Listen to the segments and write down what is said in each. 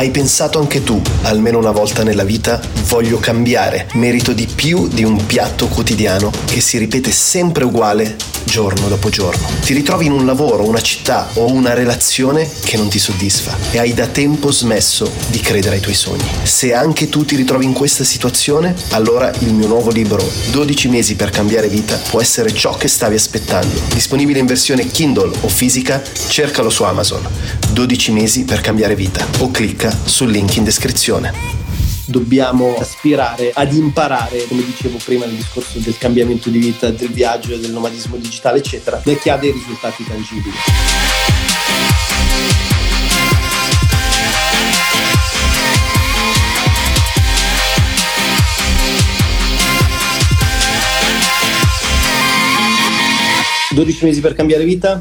Hai pensato anche tu, almeno una volta nella vita, voglio cambiare, merito di più di un piatto quotidiano che si ripete sempre uguale giorno dopo giorno. Ti ritrovi in un lavoro, una città o una relazione che non ti soddisfa e hai da tempo smesso di credere ai tuoi sogni. Se anche tu ti ritrovi in questa situazione, allora il mio nuovo libro 12 mesi per cambiare vita può essere ciò che stavi aspettando. Disponibile in versione Kindle o fisica, cercalo su Amazon. 12 mesi per cambiare vita o clicca sul link in descrizione dobbiamo aspirare ad imparare, come dicevo prima nel discorso del cambiamento di vita, del viaggio, del nomadismo digitale, eccetera, da chi ha dei risultati tangibili. «12 mesi per cambiare vita»,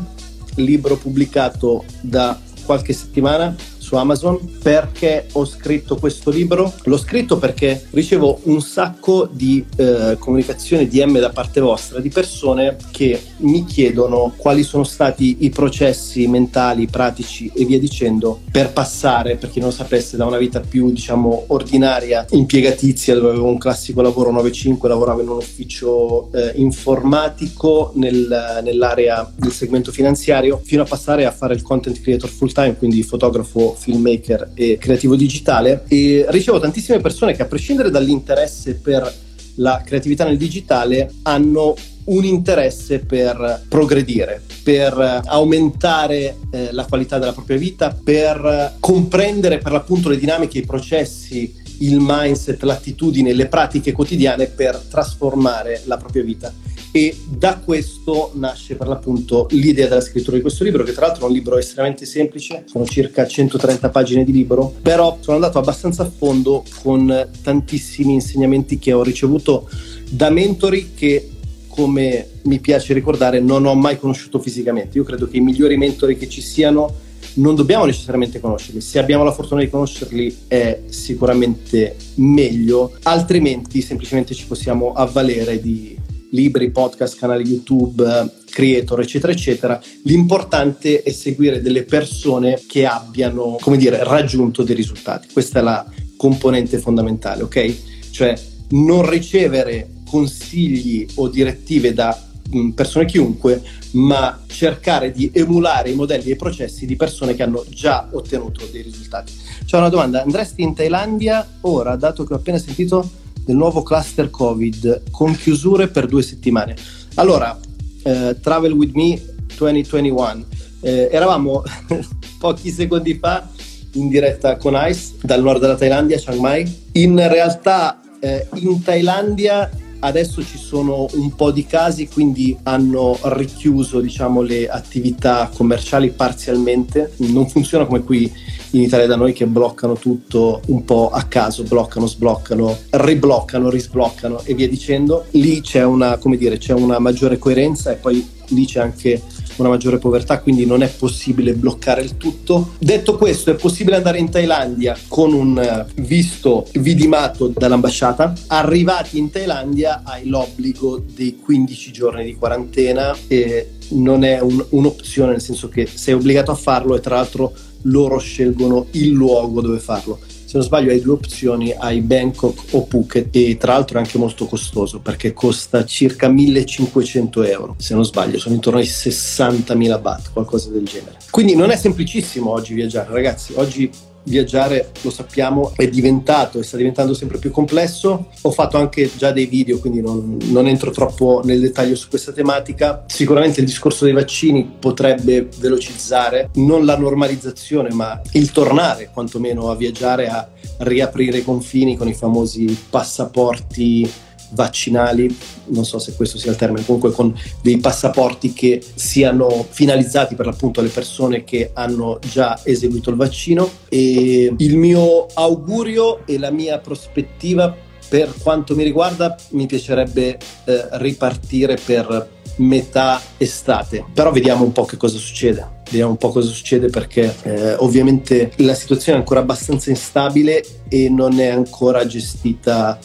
libro pubblicato da qualche settimana su Amazon perché ho scritto questo libro. L'ho scritto perché ricevo un sacco di eh, comunicazione DM da parte vostra di persone che mi chiedono quali sono stati i processi mentali, pratici e via dicendo per passare, per chi non lo sapesse, da una vita più diciamo ordinaria, impiegatizia, dove avevo un classico lavoro 9-5, lavoravo in un ufficio eh, informatico nel, nell'area del segmento finanziario, fino a passare a fare il content creator full time, quindi fotografo filmmaker e creativo digitale e ricevo tantissime persone che a prescindere dall'interesse per la creatività nel digitale hanno un interesse per progredire, per aumentare eh, la qualità della propria vita, per comprendere per l'appunto le dinamiche, i processi, il mindset, l'attitudine, le pratiche quotidiane per trasformare la propria vita e da questo nasce per l'appunto l'idea della scrittura di questo libro che tra l'altro è un libro estremamente semplice sono circa 130 pagine di libro però sono andato abbastanza a fondo con tantissimi insegnamenti che ho ricevuto da mentori che come mi piace ricordare non ho mai conosciuto fisicamente. Io credo che i migliori mentori che ci siano non dobbiamo necessariamente conoscerli, se abbiamo la fortuna di conoscerli è sicuramente meglio, altrimenti semplicemente ci possiamo avvalere di libri, podcast, canali YouTube, creator, eccetera, eccetera. L'importante è seguire delle persone che abbiano, come dire, raggiunto dei risultati. Questa è la componente fondamentale, ok? Cioè non ricevere consigli o direttive da mm, persone chiunque, ma cercare di emulare i modelli e i processi di persone che hanno già ottenuto dei risultati. C'è una domanda, andresti in Thailandia ora, dato che ho appena sentito del nuovo cluster Covid con chiusure per due settimane. Allora, eh, Travel with Me 2021, eh, eravamo pochi secondi fa in diretta con ICE dal nord della Thailandia, Chiang Mai. In realtà eh, in Thailandia adesso ci sono un po' di casi, quindi hanno richiuso diciamo, le attività commerciali parzialmente. Non funziona come qui in Italia da noi che bloccano tutto un po' a caso, bloccano, sbloccano, ribloccano, risbloccano e via dicendo. Lì c'è una, dire, c'è una maggiore coerenza e poi lì c'è anche una maggiore povertà, quindi non è possibile bloccare il tutto. Detto questo, è possibile andare in Thailandia con un eh, visto vidimato dall'ambasciata. Arrivati in Thailandia hai l'obbligo dei 15 giorni di quarantena e non è un, un'opzione, nel senso che sei obbligato a farlo e tra l'altro loro scelgono il luogo dove farlo se non sbaglio hai due opzioni, hai Bangkok o Phuket e tra l'altro è anche molto costoso perché costa circa 1500 euro, se non sbaglio, sono intorno ai 60.000 baht, qualcosa del genere. Quindi non è semplicissimo oggi viaggiare, ragazzi, oggi viaggiare, lo sappiamo, è diventato e sta diventando sempre più complesso. Ho fatto anche già dei video, quindi non, non, entro troppo nel dettaglio su questa tematica. Sicuramente il discorso dei vaccini potrebbe velocizzare non la normalizzazione, ma il tornare quantomeno a viaggiare, a riaprire i confini con i famosi passaporti vaccinali, non so se questo sia il termine, comunque con dei passaporti che siano finalizzati per l'appunto alle persone che hanno già eseguito il vaccino e il mio augurio e la mia prospettiva per quanto mi riguarda mi piacerebbe eh, ripartire per metà estate, però vediamo un po' che cosa succede. Vediamo un po' cosa succede perché eh, ovviamente la situazione è ancora abbastanza instabile e non è ancora gestita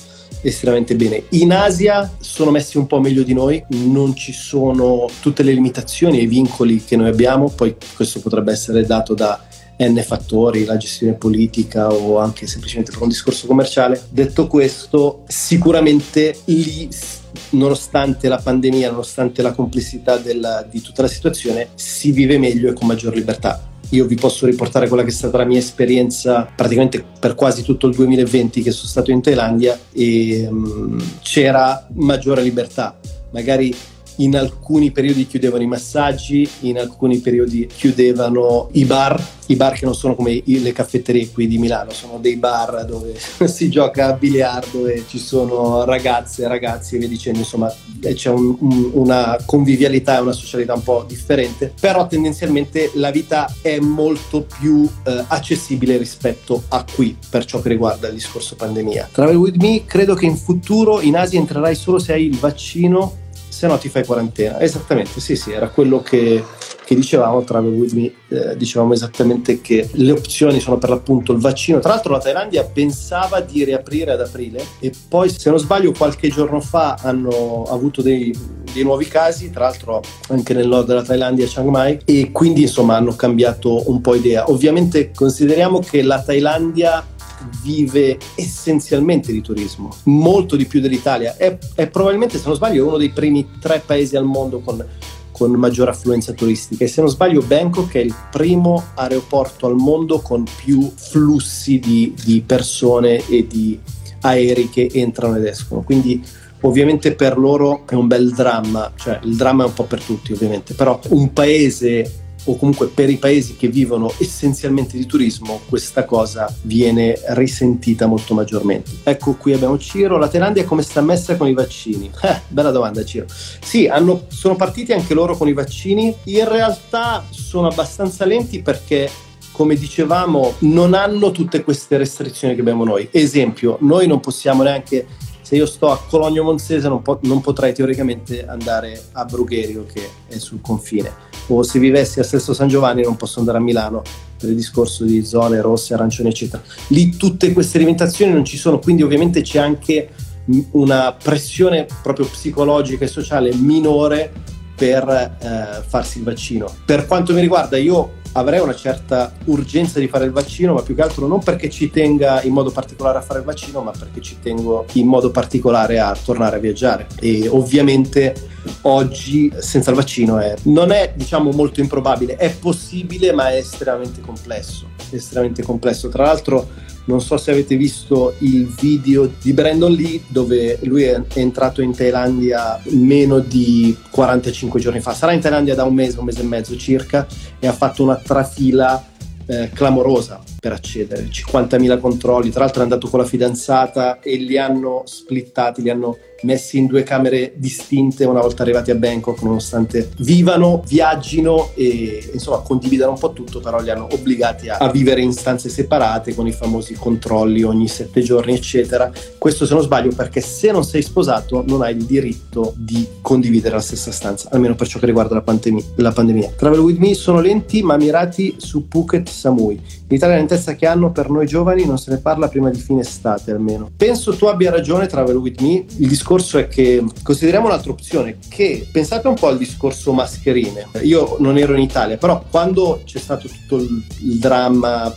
estremamente bene. In Asia sono messi un po' meglio di noi, non ci sono tutte le limitazioni e i vincoli che noi abbiamo, poi questo potrebbe essere dato da N fattori, la gestione politica o anche semplicemente per un discorso commerciale. Detto questo, sicuramente lì nonostante la pandemia, nonostante la complessità della, di tutta la situazione, si vive meglio e con maggior libertà. Io vi posso riportare quella che è stata la mia esperienza praticamente per quasi tutto il 2020 che sono stato in Thailandia e um, c'era maggiore libertà. Magari in alcuni periodi chiudevano i massaggi, in alcuni periodi chiudevano i bar, i bar che non sono come le caffetterie qui di Milano, sono dei bar dove si gioca a biliardo e ci sono ragazze, ragazzi e via dicendo, insomma c'è un, un, una convivialità e una socialità un po' differente, però tendenzialmente la vita è molto più eh, accessibile rispetto a qui per ciò che riguarda il discorso pandemia. Travel with me, credo che in futuro in Asia entrerai solo se hai il vaccino se no ti fai quarantena. Esattamente, sì, sì, era quello che, che dicevamo, Travel With Me, eh, dicevamo esattamente che le opzioni sono per l'appunto il vaccino. Tra l'altro la Thailandia pensava di riaprire ad aprile e poi, se non sbaglio, qualche giorno fa hanno avuto dei, dei nuovi casi, tra l'altro anche nel nord della Thailandia, Chiang Mai, e quindi insomma hanno cambiato un po' idea. Ovviamente consideriamo che la Thailandia vive essenzialmente di turismo, molto di più dell'Italia. È, è probabilmente, se non sbaglio, uno dei primi tre paesi al mondo con, con maggior affluenza turistica. E se non sbaglio, Bangkok è il primo aeroporto al mondo con più flussi di, di persone e di aerei che entrano ed escono. Quindi ovviamente per loro è un bel dramma, cioè il dramma è un po' per tutti ovviamente, però un paese o comunque per i paesi che vivono essenzialmente di turismo questa cosa viene risentita molto maggiormente. Ecco qui abbiamo Ciro, la Thailandia come sta messa con i vaccini? Eh, bella domanda Ciro. Sì, hanno, sono partiti anche loro con i vaccini, in realtà sono abbastanza lenti perché come dicevamo, non hanno tutte queste restrizioni che abbiamo noi. Esempio, noi non possiamo neanche se io sto a Cologno Monzese non, po- non, potrei teoricamente andare a Brugherio che è sul confine. O se vivessi a Sesto San Giovanni non posso andare a Milano per il discorso di zone rosse, arancioni eccetera. Lì tutte queste limitazioni non ci sono quindi ovviamente c'è anche una pressione proprio psicologica e sociale minore per eh, farsi il vaccino. Per quanto mi riguarda io avrei una certa urgenza di fare il vaccino, ma più che altro non perché ci tenga in modo particolare a fare il vaccino, ma perché ci tengo in modo particolare a tornare a viaggiare. E ovviamente oggi senza il vaccino è, non è diciamo molto improbabile, è possibile, ma è estremamente complesso. Estremamente complesso. Tra l'altro non so se avete visto il video di Brandon Lee dove lui è entrato in Thailandia meno di 45 giorni fa. Sarà in Thailandia da un mese, un mese e mezzo circa e ha fatto una trafila eh, clamorosa per accedere, 50.000 controlli, tra l'altro è andato con la fidanzata e li hanno splittati, li hanno messi in due camere distinte una volta arrivati a Bangkok, nonostante vivano, viaggino e insomma condividano un po' tutto, però li hanno obbligati a, a vivere in stanze separate con i famosi controlli ogni sette giorni, eccetera. Questo se non sbaglio perché se non sei sposato non hai il diritto di condividere la stessa stanza, almeno per ciò che riguarda la, pandemia. La pandemia. Travel with me sono lenti ma mirati su Phuket Samui. L'Italia lentezza che hanno per noi giovani non se ne parla prima di fine estate almeno. Penso tu abbia ragione Travel with me, il discorso è che consideriamo un'altra opzione, che pensate un po' al discorso mascherine. Io non ero in Italia, però quando c'è stato tutto il, il dramma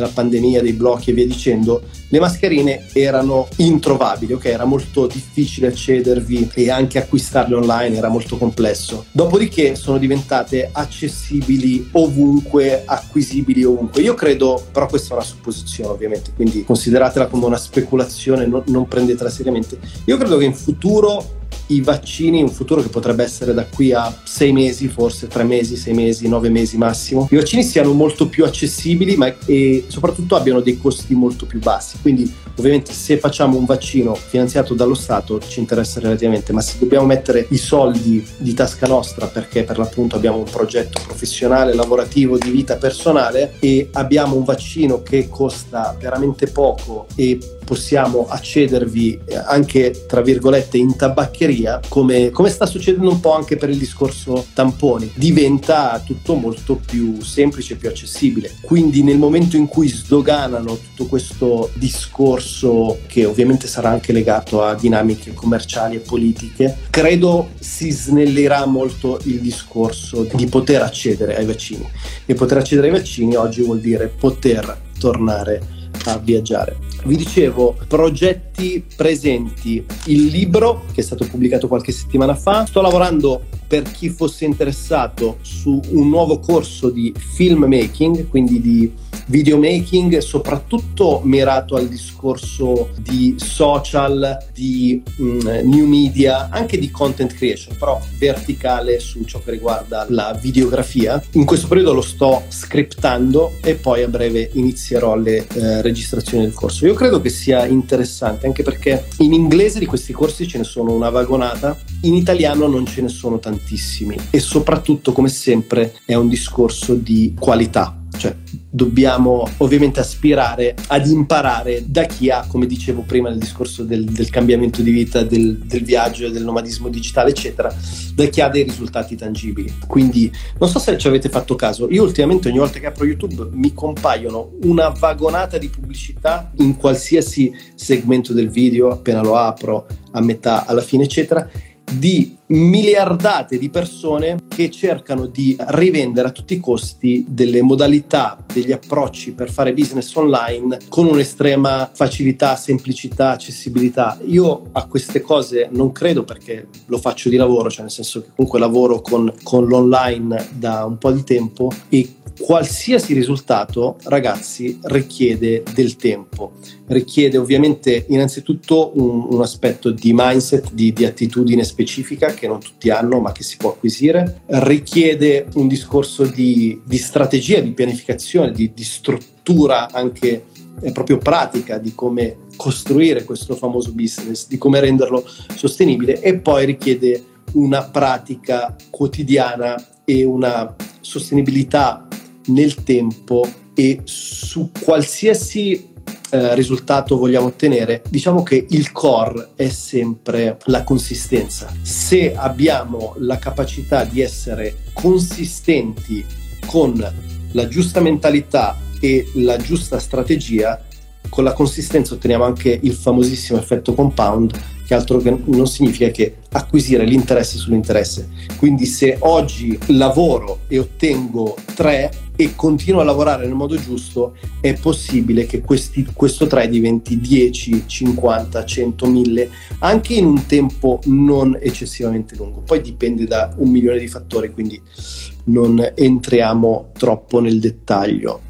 della pandemia, dei blocchi e via dicendo, le mascherine erano introvabili, ok? Era molto difficile accedervi e anche acquistarle online era molto complesso. Dopodiché sono diventate accessibili ovunque, acquisibili ovunque. Io credo, però questa è una supposizione ovviamente, quindi consideratela come una speculazione, non, non prendetela seriamente. Io credo che in futuro i vaccini, un futuro che potrebbe essere da qui a sei mesi, forse tre mesi, sei mesi, nove mesi massimo, i vaccini siano molto più accessibili ma, e soprattutto abbiano dei costi molto più bassi. Quindi ovviamente se facciamo un vaccino finanziato dallo Stato ci interessa relativamente, ma se dobbiamo mettere i soldi di tasca nostra perché per l'appunto abbiamo un progetto professionale, lavorativo, di vita personale e abbiamo un vaccino che costa veramente poco e possiamo accedervi anche tra virgolette in tabaccheria, come, come sta succedendo un po' anche per il discorso tamponi. Diventa tutto molto più semplice più accessibile. Quindi nel momento in cui sdoganano tutto questo discorso, che ovviamente sarà anche legato a dinamiche commerciali e politiche, credo si snellirà molto il discorso di poter accedere ai vaccini. E poter accedere ai vaccini oggi vuol dire poter tornare a viaggiare. Vi dicevo, progetti presenti, il libro che è stato pubblicato qualche settimana fa, sto lavorando per chi fosse interessato su un nuovo corso di filmmaking, quindi di videomaking, soprattutto mirato al discorso di social, di mh, mm, new media, anche di content creation, però verticale su ciò che riguarda la videografia. In questo periodo lo sto scriptando e poi a breve inizierò le eh, registrazioni del corso. Io credo che sia interessante anche perché in inglese di questi corsi ce ne sono una vagonata, in italiano non ce ne sono tantissimi e soprattutto come sempre è un discorso di qualità cioè, dobbiamo ovviamente aspirare ad imparare da chi ha, come dicevo prima nel discorso del, del cambiamento di vita, del, del, viaggio, del nomadismo digitale, eccetera, da chi ha dei risultati tangibili. Quindi non so se ci avete fatto caso, io ultimamente ogni volta che apro YouTube mi compaiono una vagonata di pubblicità in qualsiasi segmento del video, appena lo apro, a metà, alla fine, eccetera di miliardate di persone che cercano di rivendere a tutti i costi delle modalità, degli approcci per fare business online con un'estrema facilità, semplicità, accessibilità. Io a queste cose non credo perché lo faccio di lavoro, cioè nel senso che comunque lavoro con, con l'online da un po' di tempo e qualsiasi risultato, ragazzi, richiede del tempo, richiede ovviamente innanzitutto un, un aspetto di mindset, di, di, attitudine specifica che non tutti hanno ma che si può acquisire, richiede un discorso di, di strategia, di pianificazione, di, di struttura anche eh, proprio pratica di come costruire questo famoso business, di come renderlo sostenibile e poi richiede una pratica quotidiana e una sostenibilità nel tempo e su qualsiasi eh, risultato vogliamo ottenere, diciamo che il core è sempre la consistenza. Se abbiamo la capacità di essere consistenti con la giusta mentalità e la giusta strategia, con la consistenza otteniamo anche il famosissimo effetto compound che altro che non significa che acquisire l'interesse sull'interesse. Quindi se oggi lavoro e ottengo 3 e continuo a lavorare nel modo giusto, è possibile che questi, questo 3 diventi 10, 50, 100, 1000, anche in un tempo non eccessivamente lungo. Poi dipende da un milione di fattori, quindi non entriamo troppo nel dettaglio